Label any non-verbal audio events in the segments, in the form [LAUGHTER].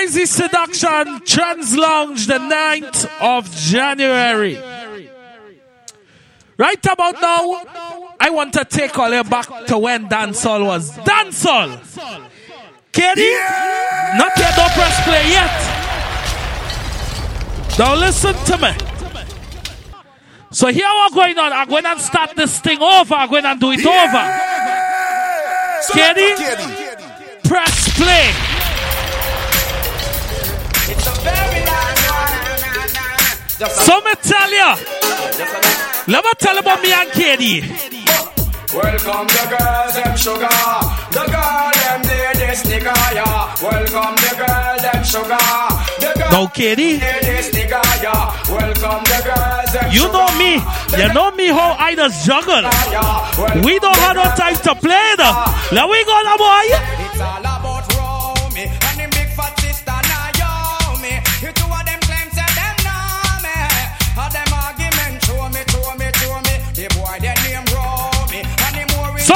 Crazy Seduction Trends Lounge, the 9th of January. Right about now, I want to take all you back to when dancehall was dancehall. Katie, yeah! not yet, don't press play yet. Now listen to me. So here what's going on. I'm going to start this thing over. I'm going to do it yeah! over. Katie, press play. So me tell you. Let me tell about me and Katie. Welcome the girls, them sugar. The girl, them ladies, nigga, yeah. Welcome the girl, them sugar. The girl, no, Katie. Ladies, nigga. Welcome the girls, them You know me. You know me how I just juggle. We don't have no time to play though. Let we go boy.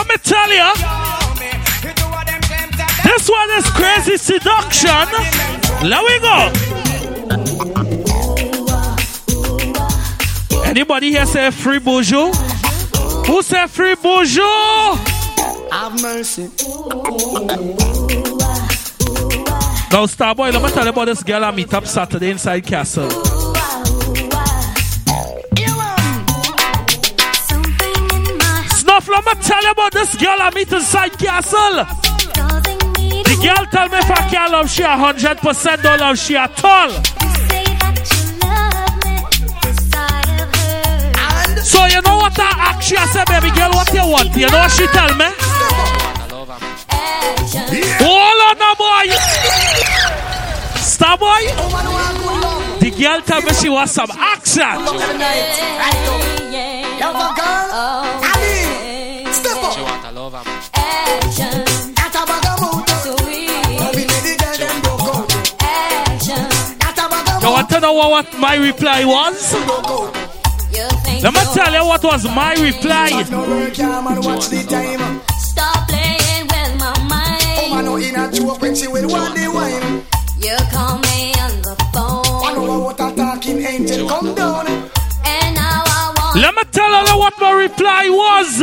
The more we So me tell. You two of them claim say them this one is crazy seduction. Let we go. Anybody here say free bonjour? Who say free bonjour? have mercy. Now, Starboy, let me tell you about this girl I meet up Saturday inside Castle. Let me tell you about this girl I meet inside Castle. The girl tell me if I can't love she a hundred percent don't love she at all. So you know what I you? I say, baby girl, what you want? You know what she tell me? Hold on boy. Star boy. The girl tell me she wants some action. You want to know what, what my reply was? Let me tell you what was my reply. Stop playing with my mind. You call me on the phone, and now I want Let me tell you what my reply was.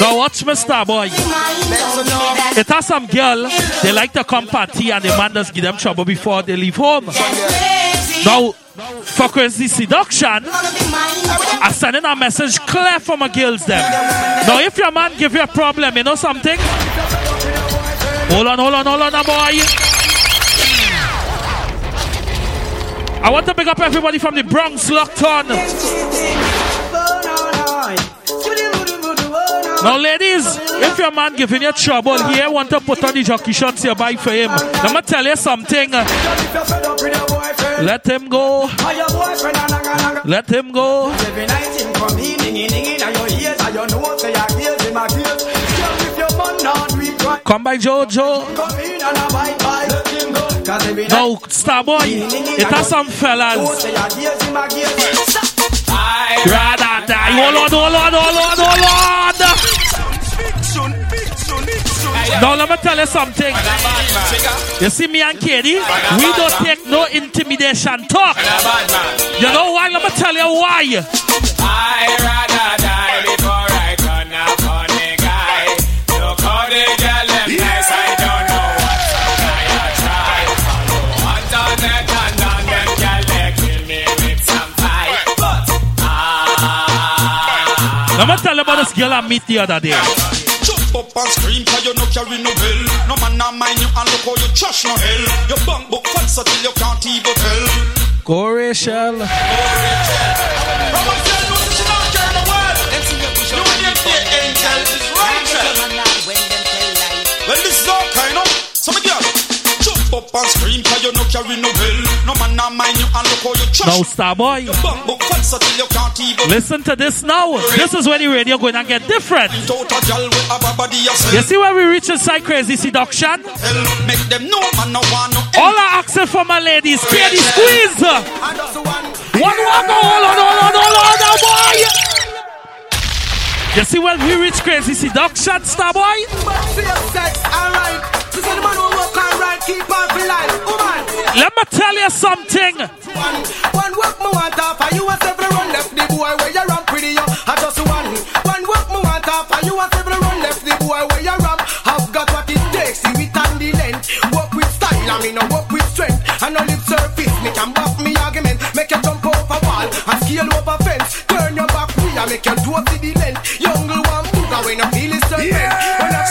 Now watch me, star boy. It has some girl, they like to come party and the man just give them trouble before they leave home. Now, crazy seduction, I sending a message clear for my girls them. Now, if your man give you a problem, you know something? Hold on, hold on, hold on, boy. I want to pick up everybody from the Bronx locked Now, ladies, if your man giving you trouble here, want to put on the jockey shots you buy for him. Let me tell you something. Let him go. Let him go. Come by Jojo. No, Starboy. It has some fellas. On. Now let me tell you something. You see me and Katie, we don't take no intimidation talk. You know why? Let me tell you why. I rather die before Let me tell you about this girl I meet the other day. Jump up and scream cause you no carry no bell No man not mind you and look how you trash no hell Your bank book fat so till you can't even tell Go Rachel. Roman said no she don't care the world You and them say angel is Rachel Well this is all kind of So me girl up and scream cause you no carry no bill. No man not mind you and look how you trash. Now, Starboy. Your bank book fat so till you can't even. Listen to this now. This is when the radio going to get different. Total gal with have a body You see where we reach inside Crazy Seduction? Hell, make them know man no want no All I asking for my ladies, pay the squeeze. One. One walk, hold on, hold on, hold on, now, boy. You see when we reach Crazy Seduction, Starboy? But see your sex, alright. She said the man who work life. Woman, Let me tell you something. one, one work me want off, and you want several run left the boy where you run pretty yo. I just one, one work me want off, and you want several run left the boy where you run. I've got what it takes, see it and the length. Work with style, I mean, I work with strength. And no lip surface, me can buff me argument, make you jump over wall and scale over fence. Turn your back, me, I make you do up to the length. Young girl one booger when I feel it serpent. When I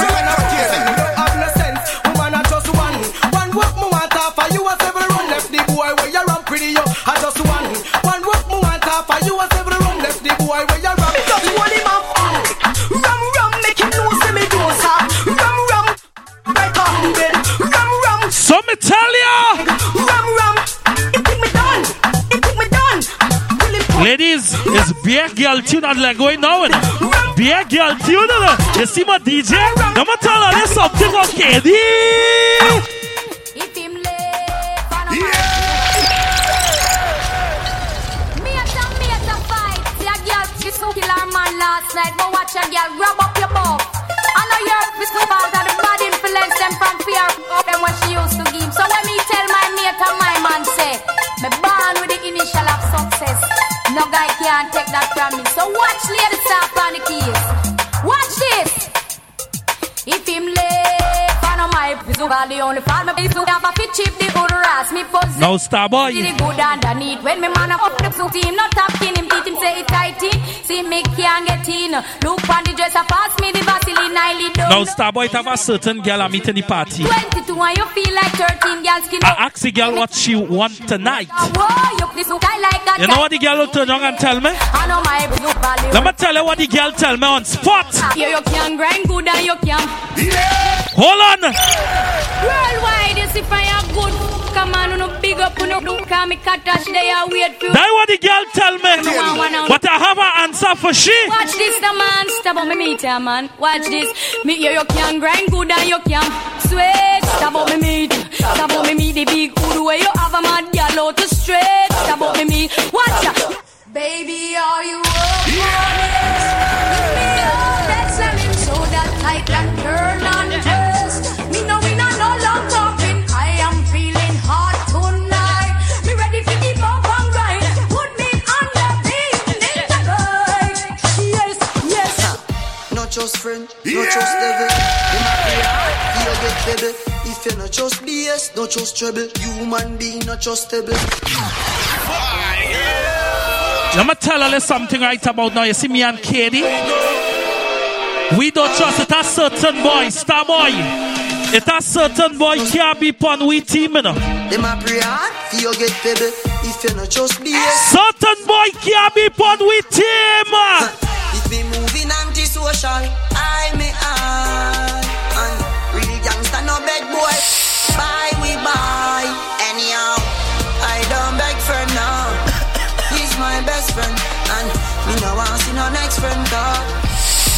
boy where you. Just hold him up, make him know say me do sa. Rum rum, right off the bed. Rum rum, So me tell you. rum rum. It me done, it me done. Will him put Ladies, it's beer girl tune on like going now. you. Beer girl tune. you. You see my DJ? Me tell her this something okay. Night. But watch a girl rub up your butt. I know you're this about that the bad influence them from fear of them when she used to give. So when me tell my mate and my man say, me born with the initial of success. No guy can't take that from me. So watch lady stop on the keys. Now, Starboy. See the good underneath. When me man up the not him, him say it tight in. See me can't get in. Look on the dresser, pass me the Vaseline, I lead down. Now, Starboy, it have a certain girl I meet in the party. 22 and you feel like 13 girls skin I ask the girl what she want tonight. You this look I like that. You know what the girl will turn around and tell me? I know my blue. Let me tell you what the girl tell me on spot. You can grind good and you can. Hold on. Worldwide, you see fire good. Come on, no big up, no do. Come me catch they are wait for you. That what the girl tell me. But I have an answer for she. Watch this, the man. Stop on me meet ya, man. Watch this. Me here you can grind good and you can sweat. Stop on me meet. Stop on me meet the big hood where you have a mad girl out to straight. Stop on me meet. Watch ya. Baby, are you up for this? Give me all that slamming so that I can Not just friend, not just devil. Ah, you might be hard, you get baby. If you're not just BS, not just trouble. Human being, not just stable. Let me tell her something right about now. You see me and Katie? We don't trust it. A certain boy, star boy. It a certain boy can't be upon we team, you know. Them a pray hard, you get baby. If you're not just BS. Certain boy can't be upon we team. If me moving anti-social, I me I. And real gangster no beg boy. Bye we buy. Anyhow, I don't beg friend now. [COUGHS] He's my best friend. And me no want see no next friend dog.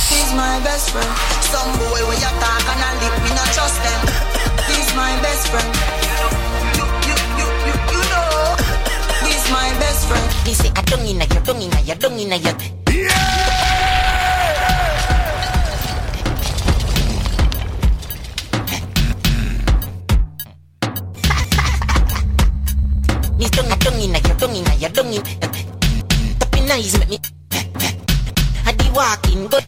He's my best friend. Some boy when you talk and I lip, me not trust them. [COUGHS] He's my best friend. You, you, you, you, you know. He's my best friend. He say, I don't in a your don't in a your don't in a your. Me don't in a in. Eyes make me. I be walking good.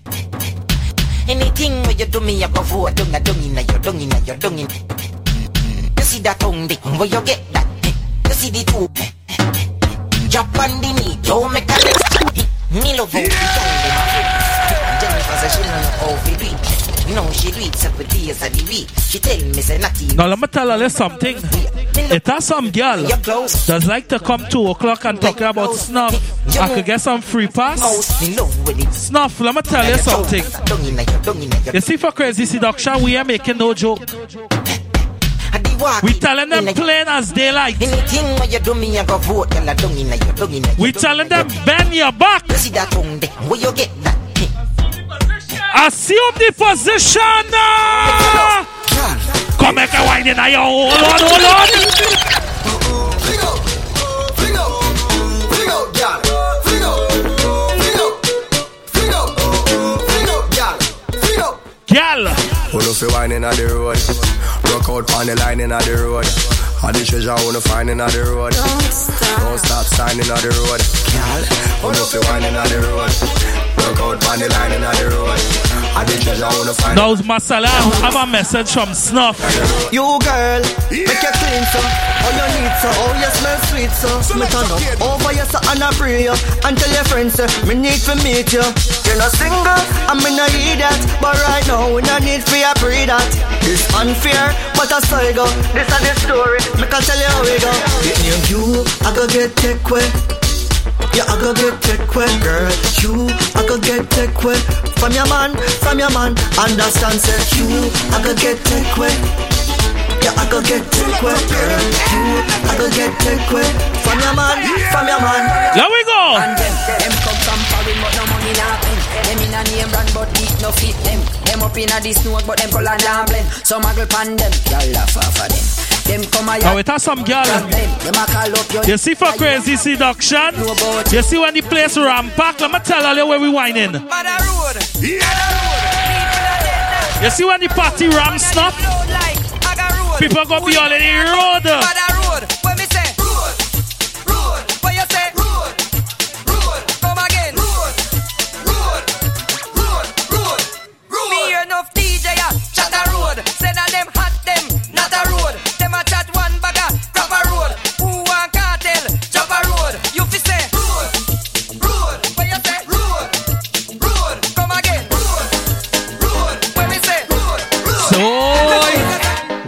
Anything where you do me, I go for a dung a dung in a your dung in a your dung in. You see that tongue dick, where you get that? You see the two. Drop on the knee, don't make a next. Me love how you tongue them a Jennifer say she don't know how to do it. No, she do it seven days of the week. She tell me say not even. Now let me tell her something. It has some girl that's like to come two o'clock and talk about snuff. I could get some free pass. Mouse me love. Snuff, let me tell you something. Dung in a your dung in a your. You see, for crazy seduction, we are making no joke. [LAUGHS] We telling them plain as daylight. Anything where you do me, I go vote. I don't in your, don't in We telling them bend your back. See that tongue there, where you get that? Assume the position. Come make a wine in your hold on, hold on. Girl. Pull up your wine in the road. Rock out on the line in the road. All the treasure I wanna find in the road. Don't stop, Don't stop signing on the road. Girl, pull up your wine in the road. Rock out on the line in the road. All the treasure I wanna find. Now's Masala. Have a message from Snuff. You girl, make you clean so. All you need so. Oh you smell sweet so. Me turn up over you so and I pray you. And tell your friends say me need to meet you. You're not single, I'm in a that. But right now we no need for you pray that. It's unfair, but I saw you go. This is the story. Me can tell you how we go. Get name you, I go get take away. Yeah, I go get take away, girl. You, I go get take away from your man, from your man. Understand, say you, I go get take away. Yeah, I go get take away, girl. You, I go get take away from your man, from your man. There we go. And them, them come from foreign but no money nah. Them in a name brand but it no fit them. Them up in a this but them color blend. Some muggle pan them, y'all laugh off of them. Them come a Now it has some girl. You see for crazy seduction? You see when the place rampack? Let me tell you where we whining. You see when the party ram stop? People gonna be all in the road.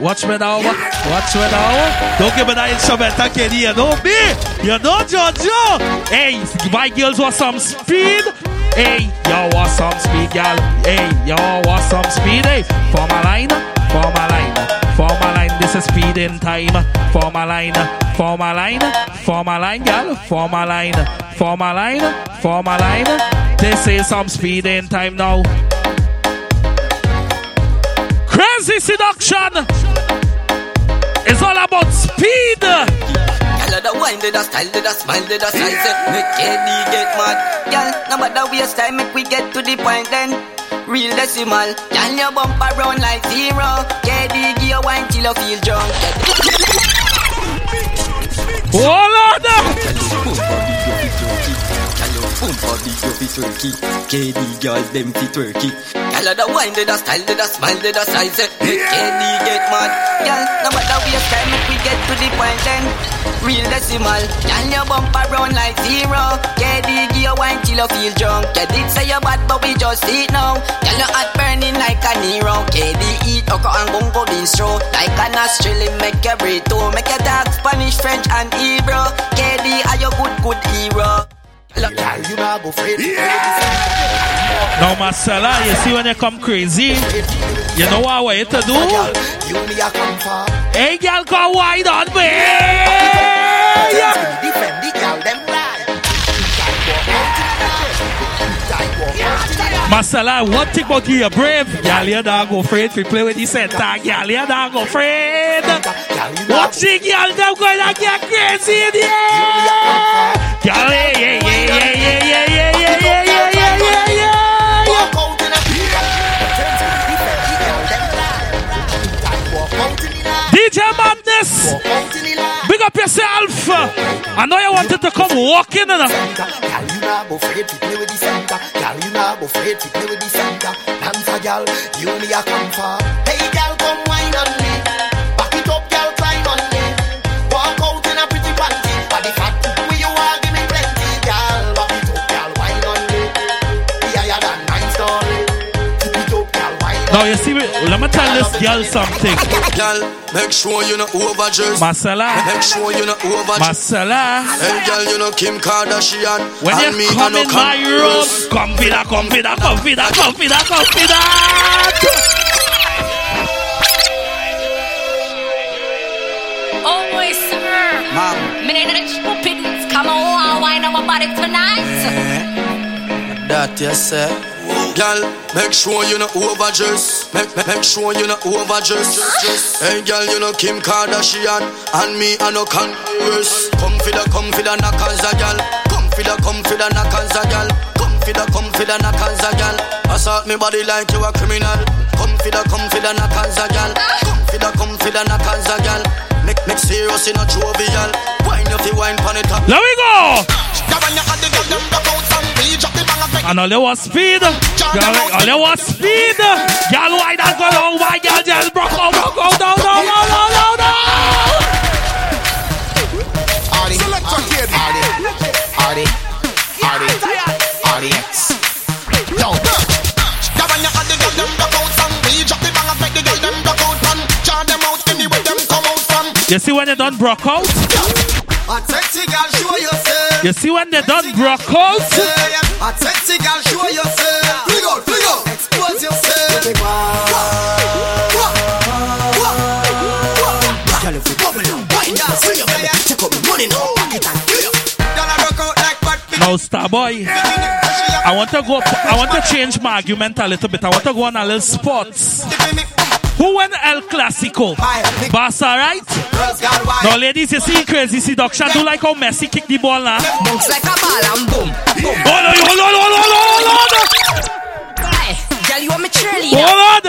Watch me now. Watch me now. Don't give me that instrumental, kid. You know me. You know Jojo. Hey, my girls want some speed. Hey, y'all want some speed, girl. Hey, y'all want some speed. Hey, form a line. Form a line. Form a line. This is speed in time. Form a line. Form a line. Form a line, girl. Form a line. Form a line. Form a line. This is some speed in time now. Crazy seduction. It's all about speed. Girl, the wine, the style, the smile, the size. Make KD get mad. Girl, no matter waste time, make we get to the point then. Real decimal. Girl, your bumper round like zero. KD, give your wine till you feel drunk. Hold on. Boom body, you be twerky. KD girl, them fi twerky. Girl, the wine, the style, the smile, the size. Eh? Make KD get mad. Girl, no matter waste time, make we get to the point then. Real decimal. Girl, your bumper round like zero. KD, give your wine till you feel drunk. You did say you bad, but we just eat now. Girl, your heart burning like a Nero. KD eat oko and gongo bistro. Like an Australian, make you breathe too. Make you talk Spanish, French, and Hebrew. KD, are your good, good hero. Look, girl, you know go afraid. Now, Marcella, you see when you come crazy, you know what I want you to do? Hey, girl, come wide on me. Defend the girl, them Marcella, one thing about you, you're brave. Girl, you're not go afraid to play with the center. Girl, you're not go afraid. Watch the girl, them going to get crazy in the DJ Madness, big up yourself. I know you wanted to come walking in. Girl, you not afraid to play with the. Girl, you afraid to play with the center. Dance a girl, you a come. Hey, Now you see, me, let me tell this girl something. Girl, make sure you know overdress. Masala. Make sure you know overdress. Masala. Hey girl, you know Kim Kardashian. When you me, come in my room, come with that, come with that, come with that, come with that, come with that. Always, oh, sir. Mom. Minute of stupidness. Come on, wine on my body tonight. Yeah. That, you sir. Girl, make sure you not overdress. Make, make, make sure you not overdress. Hey, girl, you know Kim Kardashian and me I no converse. Come for the, come for the knockers, girl. Come for the, come for the knockers, girl. Come for the, come for the knockers, girl. Assault me body like you a criminal. Come for the, come for the knockers, girl. Come for the, come for the knockers, girl. Make, make serious in a jovial. Wine if you wine pon it up. There we go. And all you want speed. Girl, all you want speed. Girl, why that go down? Why girl just broke out, broke out, down, down, down, down, down, down. Artie, Artie, Artie, Artie, Artie, X. Yo, Gavanya and the girl them rock out from We drop the bang and make the girl them rock out from Jar them out anywhere them come out from You see when they done broke out? A sexy girl, show yourself. You see when they done broke out? A sexy girl, show yourself. Fling out, fling out. Expose yourself. Girl, if you bubble now, wind down, swing your belly, take up the money now, back it and kill you. Girl, I rock out like what Now, Starboy, I want to go. I want to change my argument a little bit. I want to go on a little sports. Who won El Clasico? Barca, right? Now, ladies, you see crazy seduction. Do like how Messi kick the ball now. Bounce like a ball and boom. boom. Hold on, hold on, hold on, hold on, hold on. Hold on.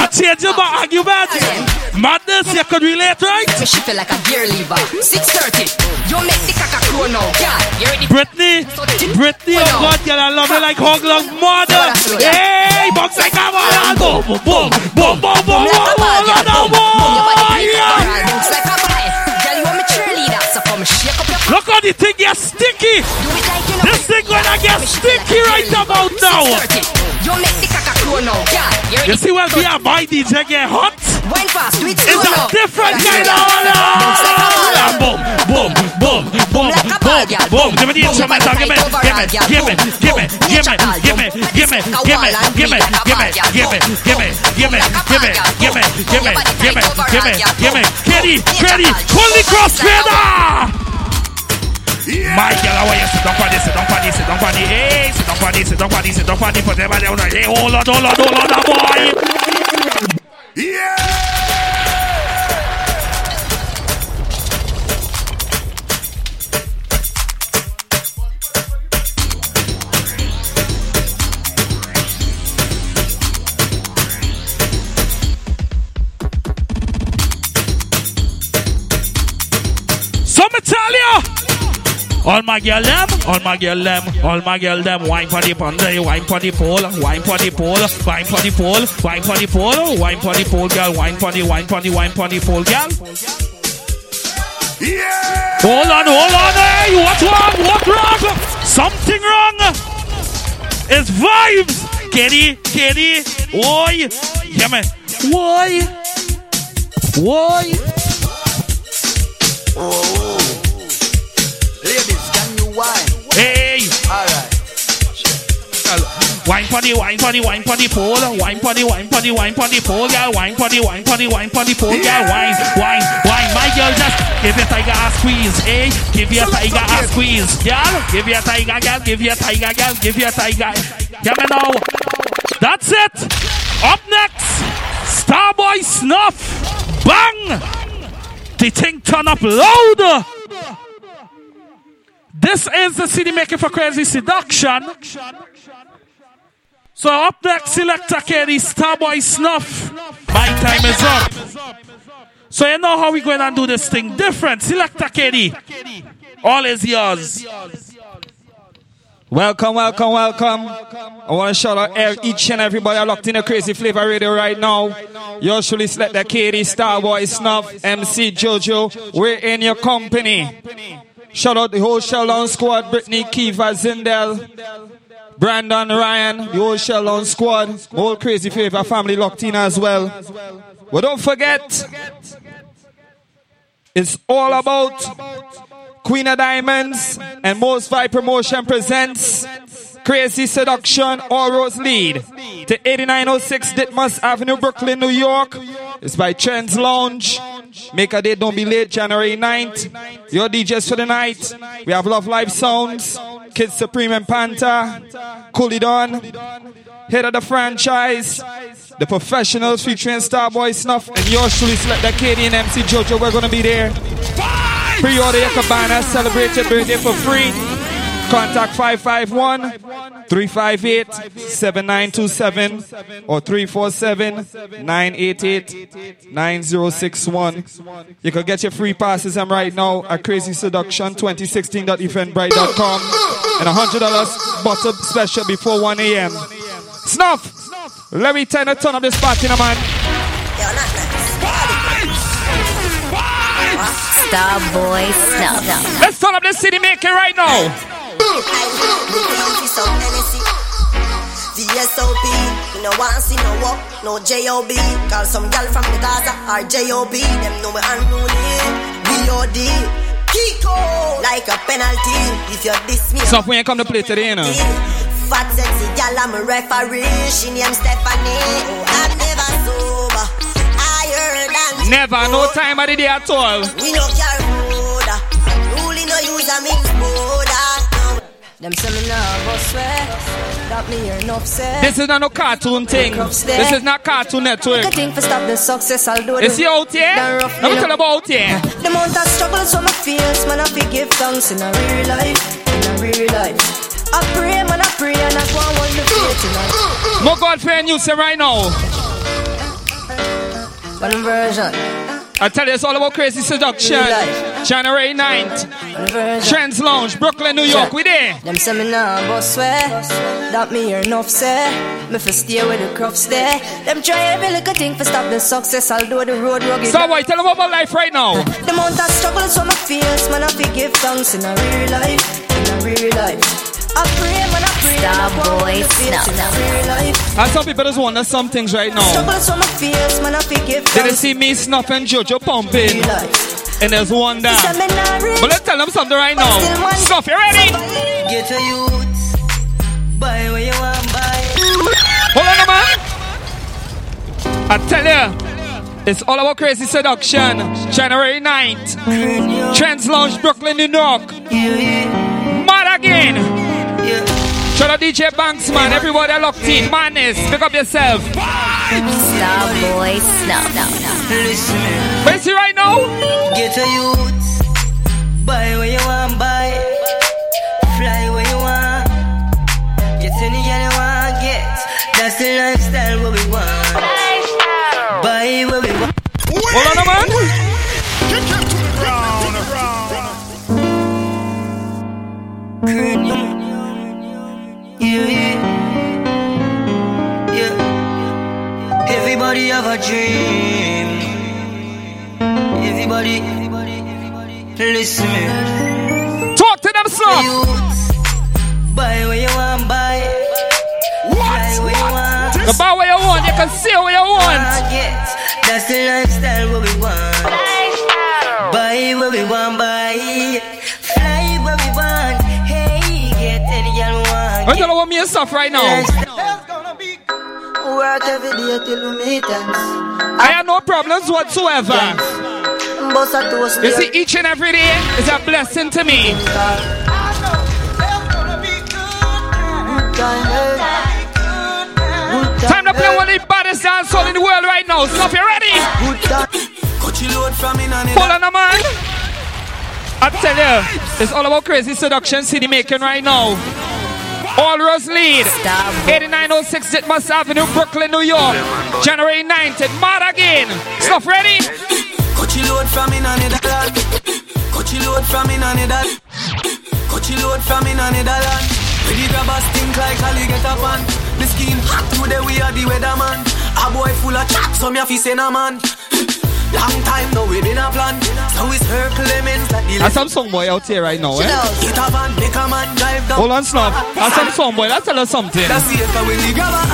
I change your back argument. Madness, you could relate, right? Me she feel like a gear lever. 6.30. You make the caca crow now. Girl, you ready? Brittany. Brittany, oh God, girl, I love you like hog love mother. Hey, box like a mother. Boom, boom, boom, boom, boom, boom, boom. Look how the thing gets sticky. This thing gonna get sticky right about now. 6:30. You make the caca crow now, girl. You ready? You see when we are by DJ get hot? Wine fast, do it It's slow a now. different kind of Bounce like a ball. order. Boom, boom, boom, boom, boom, boom. Give me the instrumental. Give me, give me, give me, give me, give me, give me, give me, give me, give me, give me, give me, give me, give me, give me, give me, give me, give me, give me, give me. Kenny, Kenny, pull the My girl, I want you sit down for sit down for sit hey, sit down for sit down for sit down for put everybody down. Hey, hold on, hold on, hold on, on, boy. So me tell you, all my girl them, all my girl them, all my girl them, wine for the punday, wine for the pole, wine for the pole, wine for the pole, wine for the pole, wine for the pole, girl, wine for the, wine for the, wine for the pole, girl. Yeah. Hold on, hold on, hey, what's wrong? What's wrong? Something wrong. It's vibes. Kitty, kitty, oi, yeah man, why? Why? You wine? Hey. Alright. Wine for the wine for the wine for the pole, wine for the wine for the wine for the pole, girl, wine for the wine for the wine for the pole, girl, wine, wine, wine. My girl, just give your tiger a squeeze, hey, give your tiger a squeeze, girl, give your tiger, girl, give your tiger, girl, give your tiger. Get me now. That's it. Up next, Starboy Snuff, bang. The thing turn up louder. This is the city making for crazy seduction. So up next, Selector Kenny, Starboy Snuff. My time is up. So you know how we going to do this thing different. Selector Kenny, all is yours. Welcome, welcome, welcome. I want to shout out each and everybody locked in a Crazy Flavor Radio right now. Usually select the Katie, Starboy, Snuff, MC Jojo. We're in your company. Shout out the whole Sheldon squad, Brittany, Kiva, Zindel, Brandon, Ryan, the whole Sheldon squad, whole Crazy Flavor family locked in as well. But don't forget, it's all about Queen of Diamonds and Most Vibe Promotion presents Crazy Seduction All Roads Lead. to 8906 Ditmas Avenue, Brooklyn, New York. It's by Trends Lounge. Make a date, don't be late, January 9th. Your DJs for the night. We have Love Live Sounds, Kids Supreme and Panther, Cool It On, Head of the Franchise, The Professionals featuring Starboy Snuff, and yours truly, Select the Katie and MC Jojo. We're gonna be there. Pre-order your cabana, celebrate your birthday for free. Contact 551 358 7927 or 347 988 9061. You can get your free passes I'm right now at Crazy Seduction 2016.eventbrite.com and $100 bottle special before 1 a.m. Snuff! Let me turn a ton of this party, now, man. Starboy Snuff. Let's turn up the city maker right now. VSOP, you know want see no walk, no J.O.B. Call some gal from the Gaza or J.O.B. Them know me unruly, B.O.D. Kiko, like a penalty if you diss me. So when you come to play today, you know. Fat sexy gal, I'm a referee. She named Stephanie. Oh, I'm never sober. I heard and Never, no time of the day at all. We no care. Rule no use a mix powder. Them say me nah go swear. That me hear enough say. This is not no cartoon thing. This is not Cartoon Network. A thing for stop the success, I'll do it. Is he out here? Let me tell you about here. The amount of struggles from my feels, man, I fi give thanks in a real life, in a real life. I pray, man, I pray, and I go on one the faith tonight. More God for you say right now. One version. I tell you, it's all about crazy seduction. January 9th. Trends Lounge, Brooklyn, New York. We there. Them say me nah go swear. That me hear enough say. Me fi stay with the crops there. Them try every little thing for stop the success. I'll do the road rugged. So, boy, tell them about life right now. The amount of struggles from my feels, man, I fi give thanks in a real life, in a real life. I pray, man, I pray. Starboy Snuff. And some people just wonder some things right now. Struggles from my feels, man, I fi Did they see me snuff and Jojo pumping? And there's one down. But let's tell them something right now. Snuff, you ready? Get a youth, buy what you want, buy. Hold on, man. I tell you, it's all about crazy seduction. January 9th. Trends Lounge, Brooklyn, New York. Mad again. Shout out DJ Banks, man. Everybody are locked in. Madness. Pick up yourself. Starboy Snuff. Listen, Where's he right now? get a youth, buy what you want, buy. Fly where you want, get any girl you want, get. That's the lifestyle what we want. Buy what we want. Hold on, man. Kick him to the ground. Yeah, yeah. Yeah. Everybody have a dream. Everybody, listen me. Talk to them, son. Buy what you want, buy. Fly where you want. The bar where you want, you can see where you want. Get. That's the lifestyle what we want. Buy what we want, buy. Fly what we want. Hey, get any girl want. I don't know what me and stuff right now. Work every day till we meet. I have no problems whatsoever. Toast. You see, each and every day is a blessing to me. Time to play one of the baddest dancehall in the world right now. Snuff, you ready? Hold on, man. I tell you, it's all about crazy seduction city making right now. All Roads Lead, 8906 Ditmas Avenue, Brooklyn, New York. January 9th, mad again. Snuff, ready? Coachy load from in on Netherland. Coachy load from in on Netherland. Coachy load from in on Netherland. With the grabbers stink like alligator pan. The skin hot today we are the weatherman. A boy full of chat, so me a fi send a man. Long time now we been a plan. So it's her Clemens like the That's some song boy out here right now, eh? Get a van, make a man drive down. Hold on. That's some song boy. Let's tell us something. That's the echo when the grabber.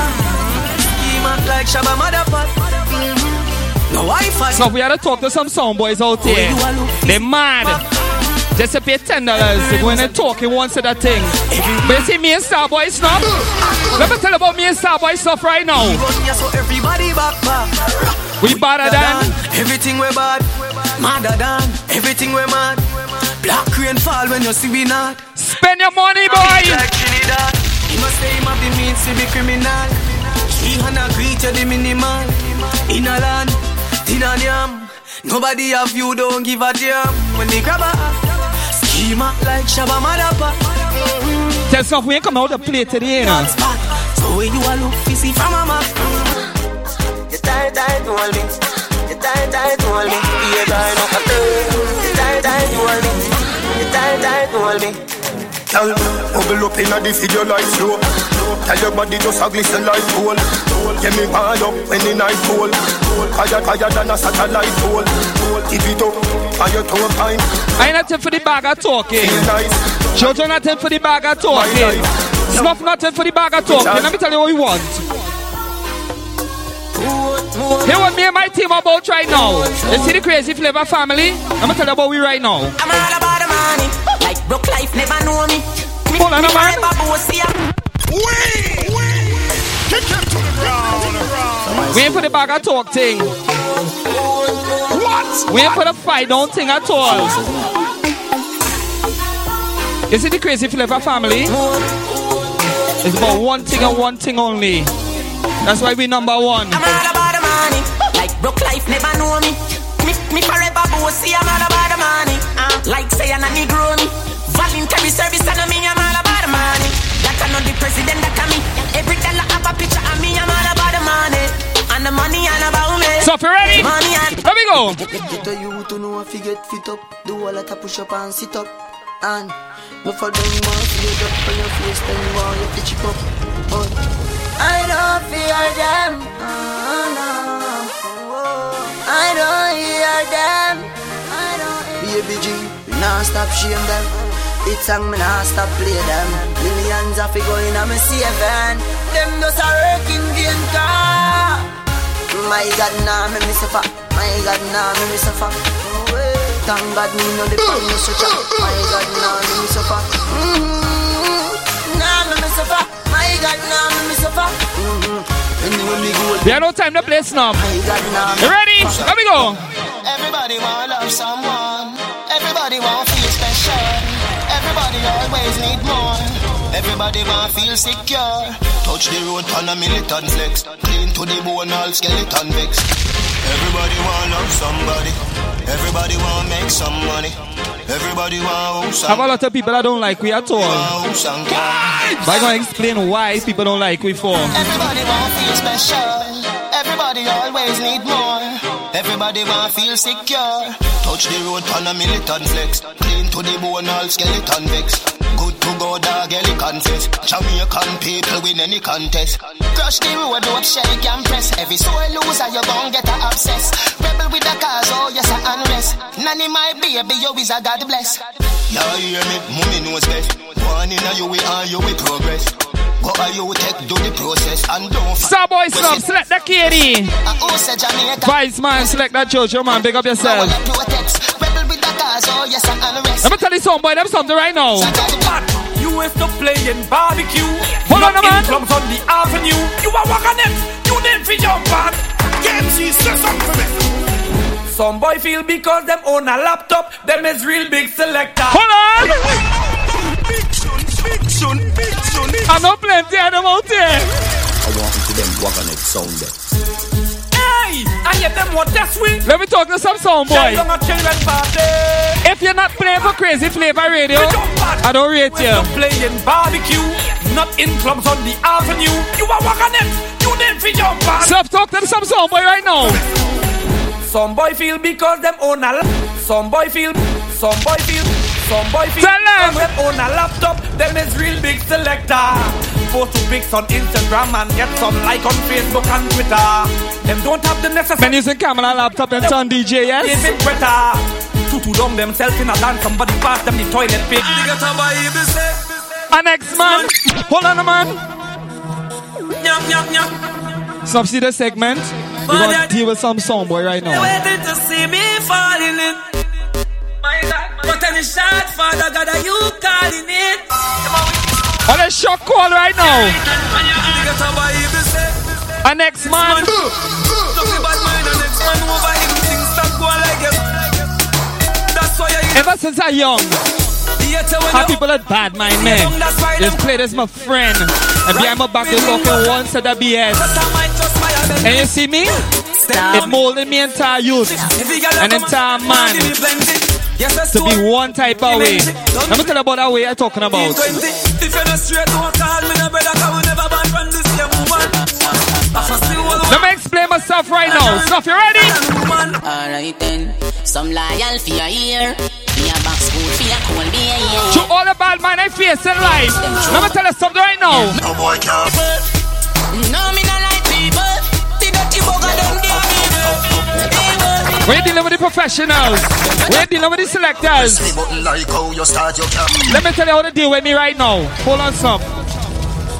Scheme up like Shabba Motherfucker. No Wi-Fi. So we had to talk to some sound boys out here. They mad. Just to pay ten dollars to go in and talk one set of thing. But you see me and Starboy Snuff? Let me tell you about me and Starboy Snuff right now. So everybody back back. We better than everything we bad. Madder than everything we mad. Black rain fall when you see we not. Spend your money, boy. He must say him have the means to be criminal. He and agree to the minimal. In a land, in a yam. Nobody have you, don't give a damn. When they grab a schema like Shabba Madapa. Tell Snuff we ain't come out to play today, you know. So where you a look fishy from a map. You tight, tight, hold me. You tight, tight, hold me. You tight, You tight, tight, hold me. You tight, tight, hold me. Girl, bubble up inna the video like flow. Tell your body just a glisten like gold. Get me wild up when the night cold. Higher, higher than a satellite pole. Keep it up on your toe time. I ain't nothing for the bag of talking. Jojo nothing for the bag of talking. Snuff nothing for the bag of talking. Let me tell you what we want. Hear what me and my team about right now. You see the crazy flavor family? I'm gonna tell you about we right now. I'm all about the money. Like broke life never know me. Me, Hold on, me man. forever bossy. Kick him to the ground. We ain't for the bag of talk thing. What? We ain't for the fight down thing at all. You see the crazy flavor family? It's about one thing and one thing only. That's why we number one. I'm all about the money. Like broke life never know me. Me, me forever bossy. I'm all about the money. Uh, like say I'm a Negro me. Voluntary service and me. I'm all about the money. That I know the president that can me. Every dollar have a picture of me. I'm all about the money. And the money and about me. So if you ready? Money and Let me go. Get a you to know if you get fit up. Do a lot of push up and sit up. And no for them want to get up on your face, then you want you to chip up. But I don't fear them. Oh, no. I don't hear them. I don't Baby G, we nah stop shame them. It's song me nah stop play them. Millions of it going on me saving. Them just a working vain car. My God, nah me me suffer. My God, nah me me suffer. Thank God me the pain you such. My God, nah me me suffer. Mm-hmm. Nah me me suffer. My God, nah me me suffer. Mm-hmm. We have no time to play You ready? Let me go. Everybody wanna love someone. Everybody wanna feel special. Everybody always need more. Everybody wanna feel secure. Touch the road on a militant flex. Clean to the bone, all skeleton vex. Everybody wanna love somebody. Everybody wanna make some money. Everybody wanna house Have a lot of people that don't like we at all. house and car. But I'm gonna explain why people don't like we for. Everybody wanna feel special. Everybody always need more. Everybody wanna feel secure. Touch the road on a militant flex. Clean to the bone, all skeleton vex. Good to go, dog, any confess. Jamaican people win any contest. Crush the road, up, shake and press. Every soul loser, you gon' get a obsess. Rebel with the cause, oh yes, I unrest. Nanny, my baby, you is a God bless. Yeah, hear me, mommy knows best. One in a you, we are you, we progress. Go are you take do the process and don't Starboy Snuff, select that kitty. I who Vice man, select that Jojo man. Big up yourself. Rebel with the cause, oh yes, I unrest. Let me tell you something, boy. Them something right now. You ain't stop playing barbecue. Hold on, Not man. in clubs on the avenue. You are walking it. You name for your band. Game she say something for me. Some boy feel because them own a laptop, them is real big selector. Hold on. Big son, big son, big son. I know plenty of them out there. I want to them wagon it sound there. Hey, and yet them what that's we. Let me talk to some sound boy. Child on a children party. If you're not playing for Crazy Flavor Radio, I don't rate you. Stop playing barbecue. Not in clubs on the avenue. You are walking it. You name for your band. Self talk to some sound boy right now. Some boy feel because them own a Some boy feel Some boy feel Some boy feel Tell them. them own a laptop Them is real big selector Post two pics on Instagram And get some like on Facebook and Twitter Them don't have the necessary Man using camera laptop and turn DJ, yes? Even better Tutu dumb themselves in a dance Somebody pass them the toilet paper An ex man. Hold on, a man. Nyam, nyam, nyam. Some see the segment. We're gonna deal with some sound boy right now. Waiting to see me falling in. My God time is Father God, are you calling it? On a shock call right now. Next man. Ever since I young, how people are bad, my man. This play this my friend. And behind my back, they walking once at the BS. And you see me? It molded me entire youth. An entire man. To be one type of way. Let me tell you about that way I'm talking about. If you're not straight, don't call me no brother, cause we never born from the same woman. Let me explain myself right now. Snuff, you ready? Alright then, some loyal for your ear. Me a back school for your cool beer. To all the bad man I face in life. Let me tell you something right now. No boy can't. No, me not We're dealing with the professionals. We're dealing with the selectors. Let me tell you how to deal with me right now. Hold on, some.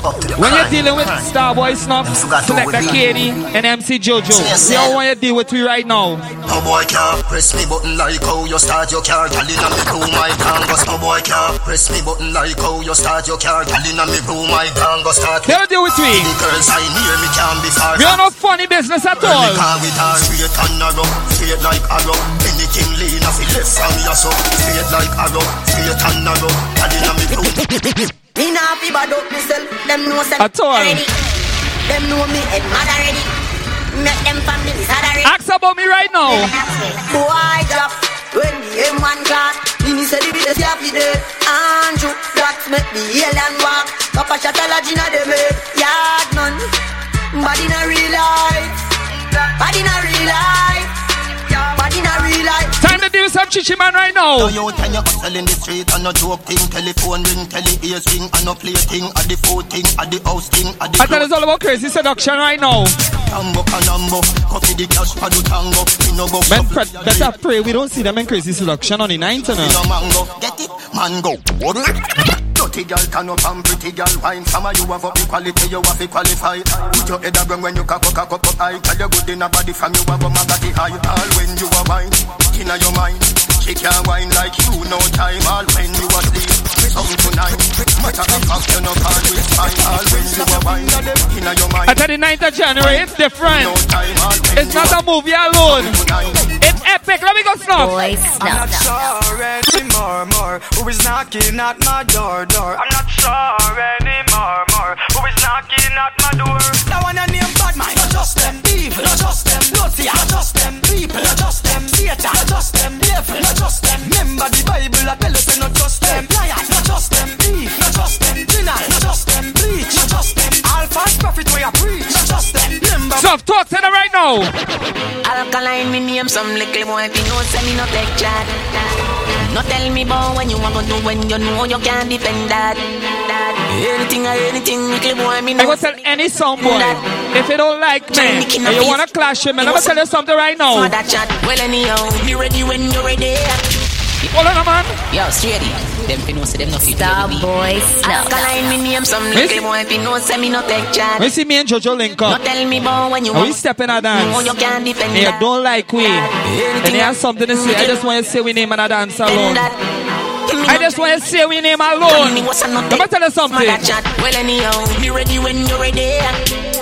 When you're dealing with Starboy Snuff, Selector Katie, and MC Jojo, see how I deal with me right now. No boy can't press me button like how you start your car. Girl inna me room, my canvas. No boy can't press me button like how you start your car. Girl inna me room, my canvas. Start They don't deal with me. The girls I near me can't be far. We are not funny business at all. car with her straight and narrow, straight like arrow. Anything lean off it left from your so straight like arrow, straight and narrow. Girl inna me room. Me nah fi bad up myself. Them know say At all. already. Them know me head mad already. Make them families hard already. Ask about me right now. Boy drop when the M1 clock. Mini say the business ya fi dead. Andrew make the alien walk. Papa shot a lodge inna them head. Yard none. In a real life. In a real life. In a real life. Time to with some chichi man right now. So you and you hustle in the street and no joke thing. Telephone ring, tele ears ring, and no play thing. At the phone thing, at the house thing, at the I tell it's all about crazy seduction right now. Tambo Canambo, copy the cash for the tango. Me no go Men pre- better pray we don't see them in crazy seduction on the internet. no mango. Get it, mango. Dirty girl turn up and pretty girl wine. Some of you have up equality, you have to qualify. Put your head around when you cock up, cock up, high. Tell you good in a body from you have a magati high. All when you are wine, inna your mind. She can't wine like you, no time. All when you are sleep, some tonight. Matter of fact, you no call with fine. All when you are wine, inna your mind. Tell the 9th of January, it's different. No time, all when It's not a movie alone. It's epic. Let me go snuff. I'm not sure anymore, more. Who is knocking at my door, door? I'm not sure anymore, more. Who is knocking at my door? That one a name bad mind, not just them. Evil, not just them. Naughty, not just them. People, not just them. Satan, not just them. Devil, not just them. Remember the Bible, I tell us, say not just them. Liars, not just them. Thief, not just them. Sinner, not just them. Bleach, not just them. All false prophet where I preach, not just them. Talk to them right now. Alkaline, me name some little boy, if you know, say me no take chat. No tell me about when you want to do when you know you can't defend that. Anything or anything, little boy, me I know. go tell any song boy, if you don't like me, and you wanna clash with me, let me tell you something right now. Well anyhow, ready when you're ready. Hold on, man. Yo, straight Them fi know say them no fit Starboy Snuff. Alkaline, me name some little boy, if know, say me no take chat. When see me and Jojo link No up, tell me about when you and we want. step in a No, you can't defend and you don't like we, and you have something to say, I just want to say we name and a dance alone. I just want to say we name alone. Let me tell you something. Well anyhow, be ready when you're ready.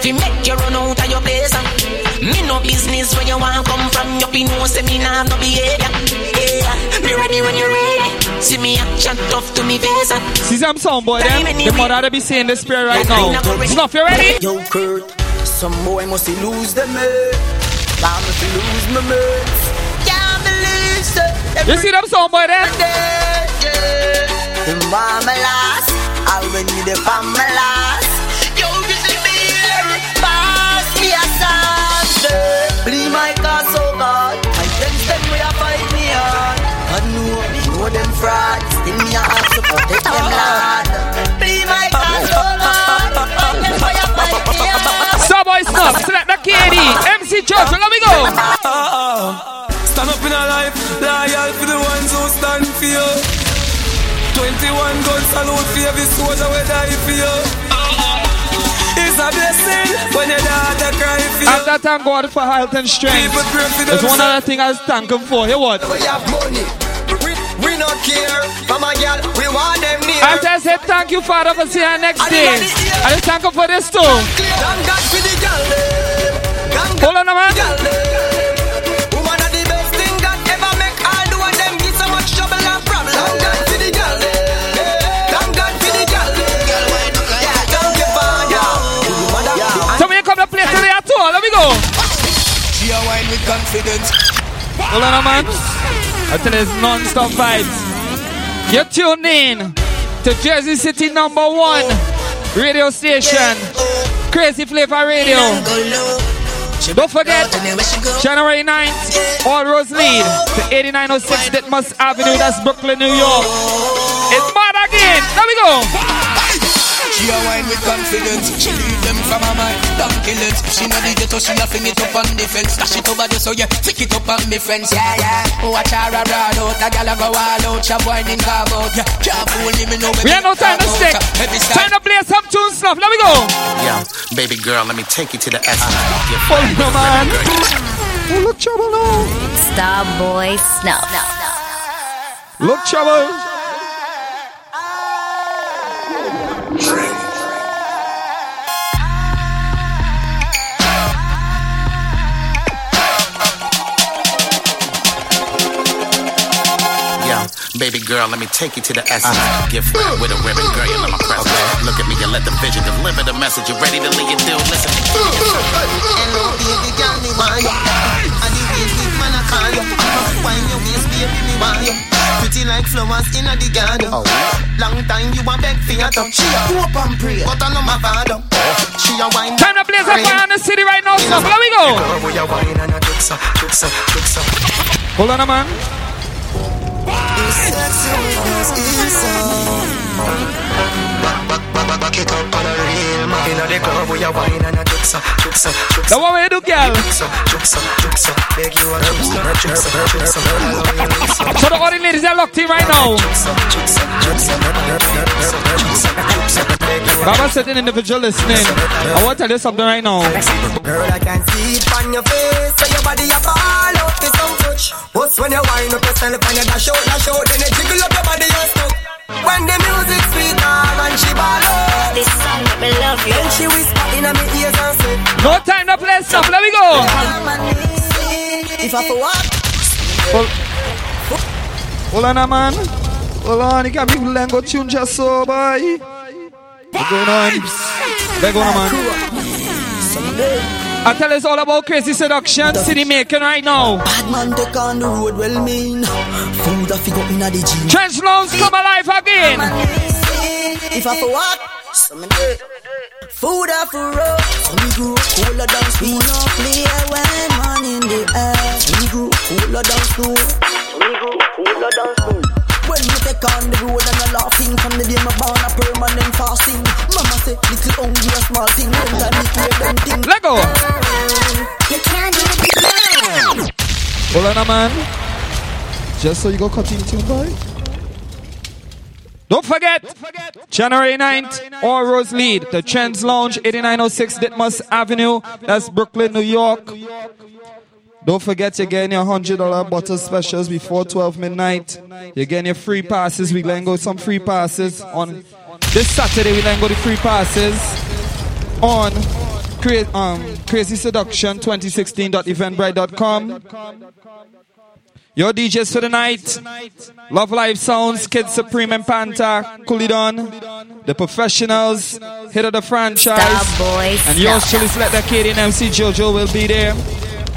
Fi make you run out of your place. Me no business where you want come from. You be know say me nah no behavior. Yeah, be ready when you're ready. See me action tough to me face. See some sound boy them, the mother they be saying the spirit right now. Snuff, you ready? Yo, Kurt, some boy must lose them. I'm lose my mates. Can't believe so. You see them sound boy them? The mama last, I'll when you the mama Starboy Snuff, select the KD, MC Jojo, let me go. Stand up in a life, loyal for the ones who stand for you. 21 gun salute for every soldier we die for you. It's a blessing when your daughter cry for you. I'm thank God for health and strength. People pray for It's one themselves. of the things I was thanking for. Hear what? We have money. We not care. From a girl, we want them near. I just said thank you, Father, for seeing you next day. I just thank you for this too. Thank God for the girl. Hold on, man. Woman are the best thing God ever make. All the one them give so much trouble and problem. Thank God for the girl. Thank God for the girl. Yeah, thank you, Father. So when you come to play today at all, let me go. She a wine with confidence. Hold on, man. I tell you, it's non-stop vibes. You're tuned in to Jersey City number one radio station, Crazy Flavor Radio. Don't forget, January 9th, All Roads Lead to 8906 Ditmas Avenue, that's Brooklyn, New York. It's mad again. There we go. She a wine with confidence. She lead them from her mind. Donkey lens. She not the ghetto. She a fling it up on the fence. Dash it over there so yeah. Tick it up on me friends. Yeah yeah. Watch her a ride out. A gal a go all out. She whining carve out. Yeah. Can't fool me. Me know. We have no time to stick. Time to play some tune stuff. Let me go. Yeah, baby girl, let me take you to the essence. Give Hold man. Oh, look trouble now. Starboy Snuff. Look trouble. Yeah, baby girl, let me take you to the essence. Gift wrap with a ribbon, girl, you know my presence. Look at me and let the vision deliver the message. You ready to lead your deal? Listen. Hello, baby girl, me want you. And the ways big man I call you. Wine your waist, baby, me want you. Pretty like flowers in a the garden. Oh. Long time you want beg for your touch. She a hope and pray, but I know my father. She a wine. Time to blaze up fire in the city right now, Snuff. Let we go. A a. Hold on, man. One way you do, girl. So the the ladies are locked in right now. Baba said an individual listening. I want to tell you something right now. Girl, I can see it on your face. So your body a ball out with some touch. What's when you wind up yourself and you dash out, dash out, then you jiggle up your body and stuck. When the music sweet her and she ball out. This song make me love you. Then she whisper in my ears and say, No time to play stuff. Let me go. If I for what? Hold, hold on, man. Hold on. You got people then go tune just so, boy. What's going on? What's going on, man? I tell us all about crazy seduction, city making right now. Bad man take on the road, well mean. Food off you go inna the gym. Trends Lounge come alive again. If I for what? Some day. Food off for road. So we grew cooler down school. We no play when man in the air. We grew cooler down school. We grew cooler down school. When you take on the road and you're laughing From the day my born a permanent fasting Mama say little hungry a small thing When time me hear them thing Let go You can't do it Hold on, man. Just so you go continue tune, boy. Don't forget, January 9th, All Roads Lead, the Trends Lounge, 8906 Ditmas Avenue. That's Brooklyn, New York. Don't forget, you're getting your $100 bottle specials before 12 midnight. You're getting your free passes. We're going to go some free passes on this Saturday. We're going to go the free passes on Cra- um, Crazy Seduction 2016.eventbrite.com. Your DJs for the night. Love Live Sounds, Kid Supreme and Panther, Coolidon, The Professionals, Hit of the Franchise, and yours truly, Select the Katie and MC Jojo will be there.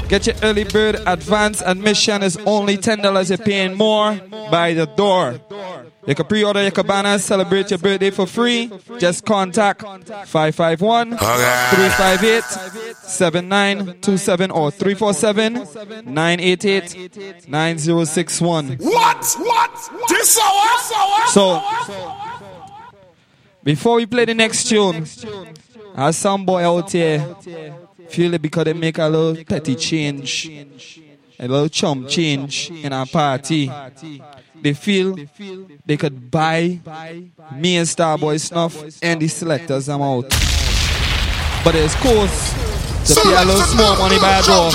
Get your early bird advance admission is only $10. You're paying more by the door. You can pre-order your cabana, celebrate your birthday for free. Just contact 551-358-7927 or 347-988-9061. What? What? This hour? So, before we play the next tune, as some boy out here feel it because they make a little petty change, a little chump change in our party. They feel they could buy me and Starboy Snuff and the selectors I'm out. But there's course to pay a little small money by a door.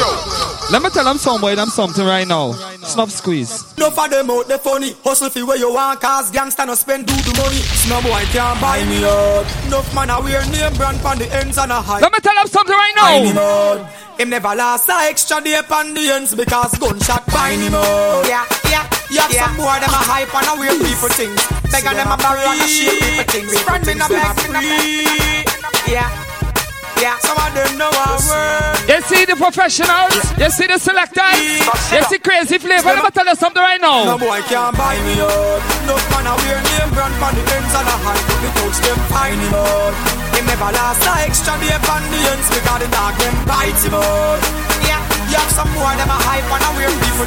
Let me tell them somebody them something right now. Snuff squeeze. No for them out the funny. Hustle fi where you want cause gangsta no spend do the money. Snow boy can't buy me out. Enough man a wear name brand pon the ends and a high. Let me tell them something right now. Buy him never last a extra day pon the ends because gunshot buy him out. Yeah, yeah. You have some boy them a hype and a weird people things. Beg on them a borrow and a shake people things. Friend me no beg, me no beg. Yeah. Yeah, some of them know our word. You see the professionals? You see the selectors? You see crazy flavor? Let me tell you something right now. No boy can't buy me out. No man a wear name brand pon the ends and a high. Me touch them find him out. Him never last a extra day pon the ends because the dog them bite him out. Yeah, you have some boy them a hype and a wear people.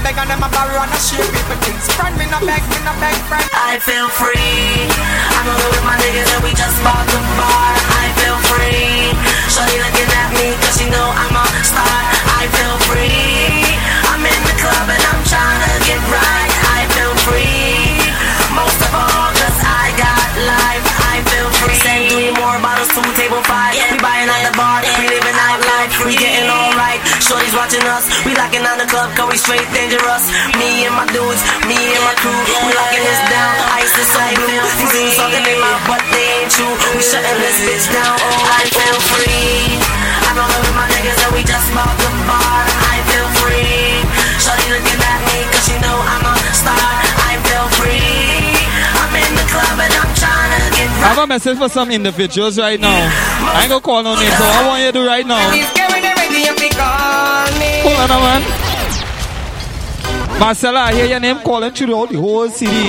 Beg on them a and a share people things. Friend me no beg, me no beg, friend. I feel free. I'm over with my niggas and we just bought the bar. I feel free. Shorty looking at me cause she know I'm a star. I feel free. I'm in the club and I'm trying to get right. I feel free. Watching us. We locking on the club cause we straight dangerous. Me and my dudes. Me and my crew. We locking this down. Ice is so blue. These dudes talking in my butt. They ain't true. We shutting this bitch down. Oh, I feel free. I'm rolling with my niggas and we just bought the bar. I have a message for some individuals right now. I ain't gonna call no names, so I want you to do right now. Hold on, man. Marcella, I hear your name calling through the whole city.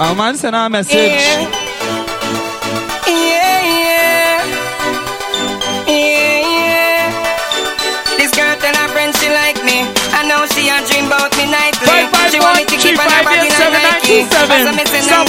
A man send a message. Yeah, yeah. Yeah, yeah. This girl tell her friend she like me. I know she a dream about me nightly. Five, five, she want me to one, keep on her body like Nike. As I'm missing Some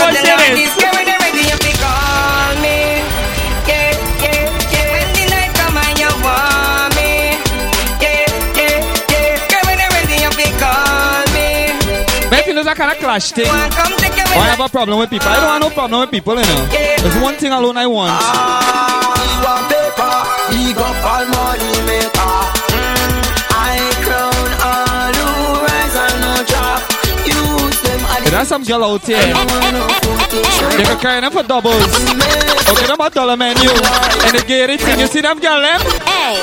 Maybe there's kind of clash thing. Want come take you Or I have a problem with people. I don't have no problem with people, you know. There's one thing alone I want. He want paper, he got all money maker. Mm, I crown all who rise and no drop. Use them Hey, There's some girl out here. They can carry them for doubles. Okay, them a dollar menu. And the gay thing, you see them girl them? Hey,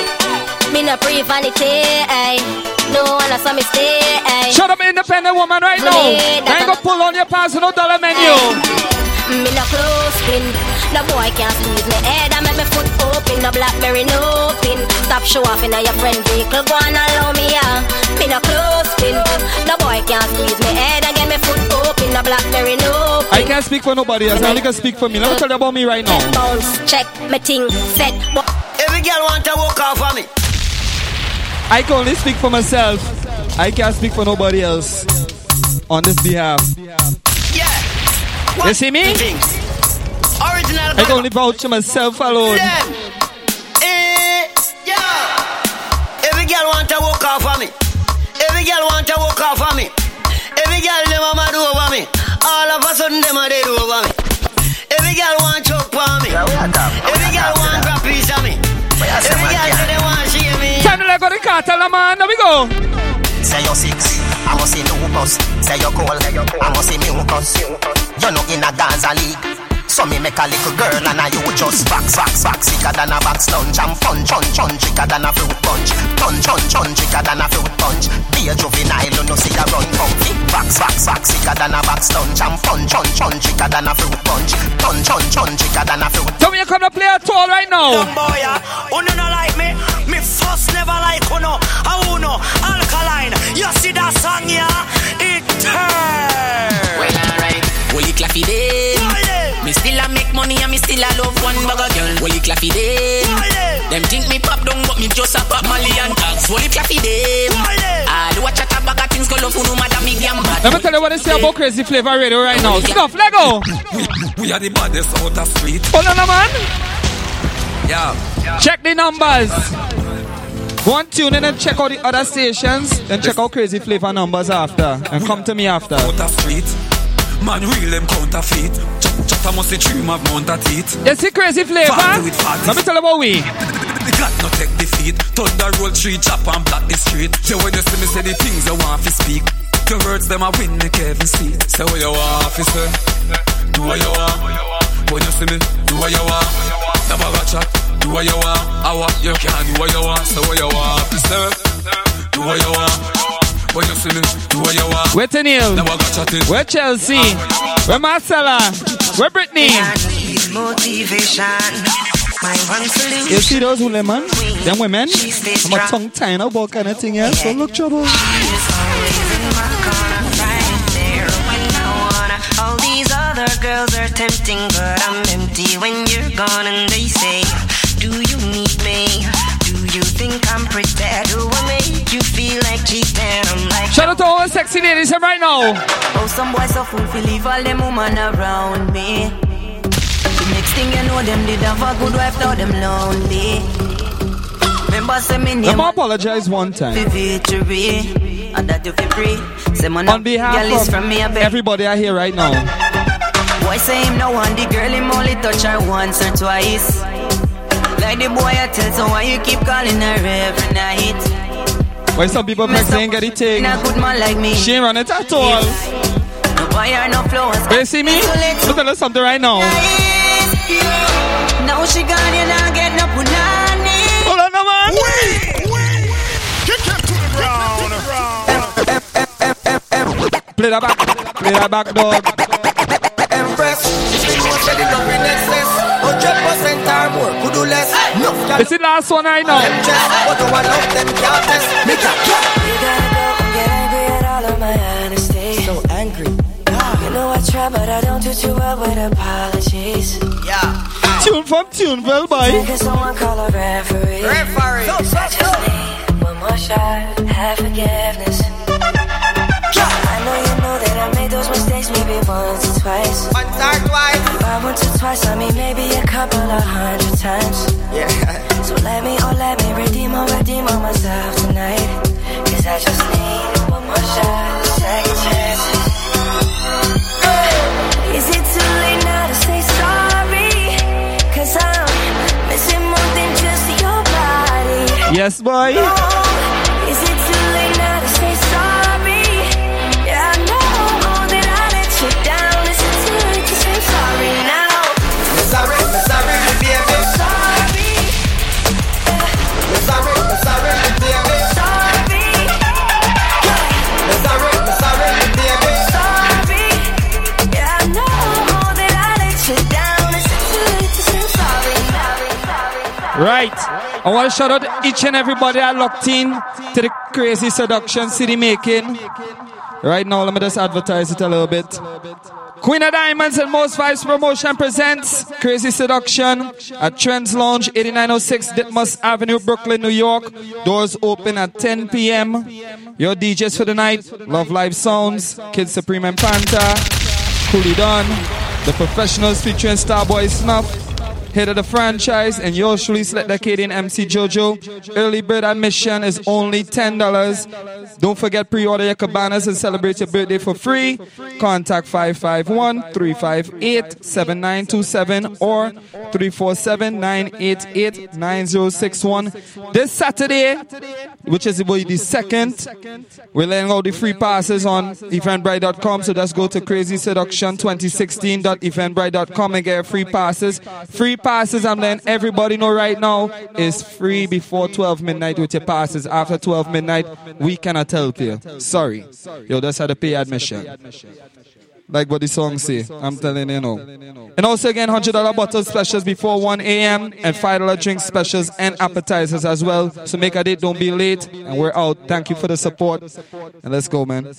me no pre vanity, hey. No one a saw me stay, hey. Shut up, independent woman, right now. I ain't gonna pull on your pants no dollar menu. Me no close pin. No boy can't squeeze me head and make me foot open. No blackberry no pin. Stop show off in your friend vehicle. Go and allow me yeah. Me no close pin. No boy can't squeeze me head and get me foot open. No blackberry no pin. I can't speak for nobody else. I only can speak for me. Let me tell you about me right now. bounce. Check me ting set. Every girl want to walk off of me. I can only speak for myself. I can't speak for nobody else on this behalf. Yeah. You see me? Original. I can only vouch for myself alone. Eh, yeah. Every girl want to walk off of me. Every girl want to walk off of me. Every girl them a mad over me. All of a sudden them a dead over me. Every girl want choke for me. Every girl want grab piece of me. Every girl say they want share me. Time to let go the cartel, man. There we go. Say you're six, I must see lupus. Say you're cold, I must see mucus. You're not in a Gaza league. So me make a little girl and I you just box, box, box Sicker than a box lunch and punch, punch, punch Tricker than a fruit punch Punch, punch, punch Tricker than a fruit punch Be a juvenile, you know see a run comfy Box, box, box Sicker than a box lunch and punch, punch, punch Tricker than a fruit punch Punch, punch, punch Tricker than a fruit punch Tell me you come to play a tour right now. Dumb boy, uh, yeah. Uno no like me. Me first never like uno. A uno, alkaline. You see that song, yeah? It turn. Well, alright. Holy clappy day. Me still a make money and me still a love one bag of girl. Holy clappy day. Them think me pop down, but me just a pop Molly and tags. Holy clappy day. All watch a bag of things go love no matter me damn bad. Let me tell you what they say about Crazy Flavor Radio right now. Snuff, Lego. We are the baddest out of street. Hold on, man. Yeah. Check the numbers. Go and tune in and check out the other stations. Then check out Crazy Flavor numbers after. And come to me after. Out of street. Man, real them counterfeit. Ch- Chatter must say dream of mount a teeth. You see Crazy Flavor? Fat with fat. Let me tell about we. The God no take defeat. Thunder roll tree, chop and block the street. So when you see me say the things you want to speak, the words them a win make Kevin see. Say what you want, officer. Do what you want. When you see me, do what you want. Never got chat. Do what you want. I want you can do what you want. Say what you want, officer. Do what you want. When you see me, do what you want. Where Tennille? Never got chatting. Where Chelsea? Where Marcella? Where Brittany? Motivation. My one solution. You see those women, man? Them women? I'm a tongue tying about kind of thing, yeah? So look trouble. All these other girls are tempting, but I'm empty when you're gone. And they say, Do you need me? You think I'm pretty? Do I make you feel like cheating? I'm like, Shout out to all the sexy ladies here right now. Oh, some boys so fool feel leave all them woman around me. The next thing you know, them did have a good wife, now them lonely. Remember, say me Let me apologize one time. victory, and that you free. Say man, On behalf of me, everybody I hear right now. Boy say him no want the girl, him only touch her once or twice. Like the boy I tell, so why you keep calling her every night? Why some people Mess say up ain't get it take? in a good man like me. She ain't run it at all. No boy or no flowers. But you see me? Let me tell you something right now. Now she gone, you not get no punani. Hold on, no man. Play that back. Play that back, dog. Empress, she know said it up in more, could do less. Enough girl It's the last one I know. them chest, but the one of them can't test. Me can't get. You gotta go and get angry at all of my honesty. So angry. You know I try, but I don't do too well with apologies. Yeah. Tune from Tuneville, boy. Can someone call a referee? Referee. I just need one more shot, have forgiveness. I know you know that I made those mistakes maybe once or twice. Once or twice. By once or twice, I mean maybe a couple of hundred times. Yeah. So let me, oh let me redeem or redeem on myself tonight. Cause I just need one more shot, second chance. Is it too late now to say sorry? Cause I'm missing more than just your body. Yes, boy. Is Right. I want to shout out each and everybody that locked in to the crazy seduction city making. Right now, let me just advertise it a little bit. Queen of Diamonds and Most Vibes Promotion presents Crazy Seduction at Trends Lounge, 8906 Ditmas Avenue, Brooklyn, New York. Doors open at 10 p.m. Your DJs for the night, Love Live Sounds, Kid Supreme and Panther, Coolie Dunn, The Professionals featuring Starboy Snuff, Head of the franchise and yours truly select the Canadian MC Jojo. Early bird admission is only $10. Don't forget pre-order your cabanas and celebrate your birthday for free. Contact 551-358-7927 or 347-988-9061. This Saturday, which is the second, we're laying out the free passes on eventbrite.com. So just go to Crazy Seduction 2016.eventbrite.com and get free passes. Free passes, I'm letting everybody know right now, is free before 12 midnight with your passes. After 12 midnight, we cannot help you. Sorry. You just had to pay admission. Like what the song say. I'm telling you now. And also again, $100 bottle specials before 1 a.m. and $5 drink specials and appetizers as well. So make a date, don't be late. And we're out. Thank you for the support. And let's go, man.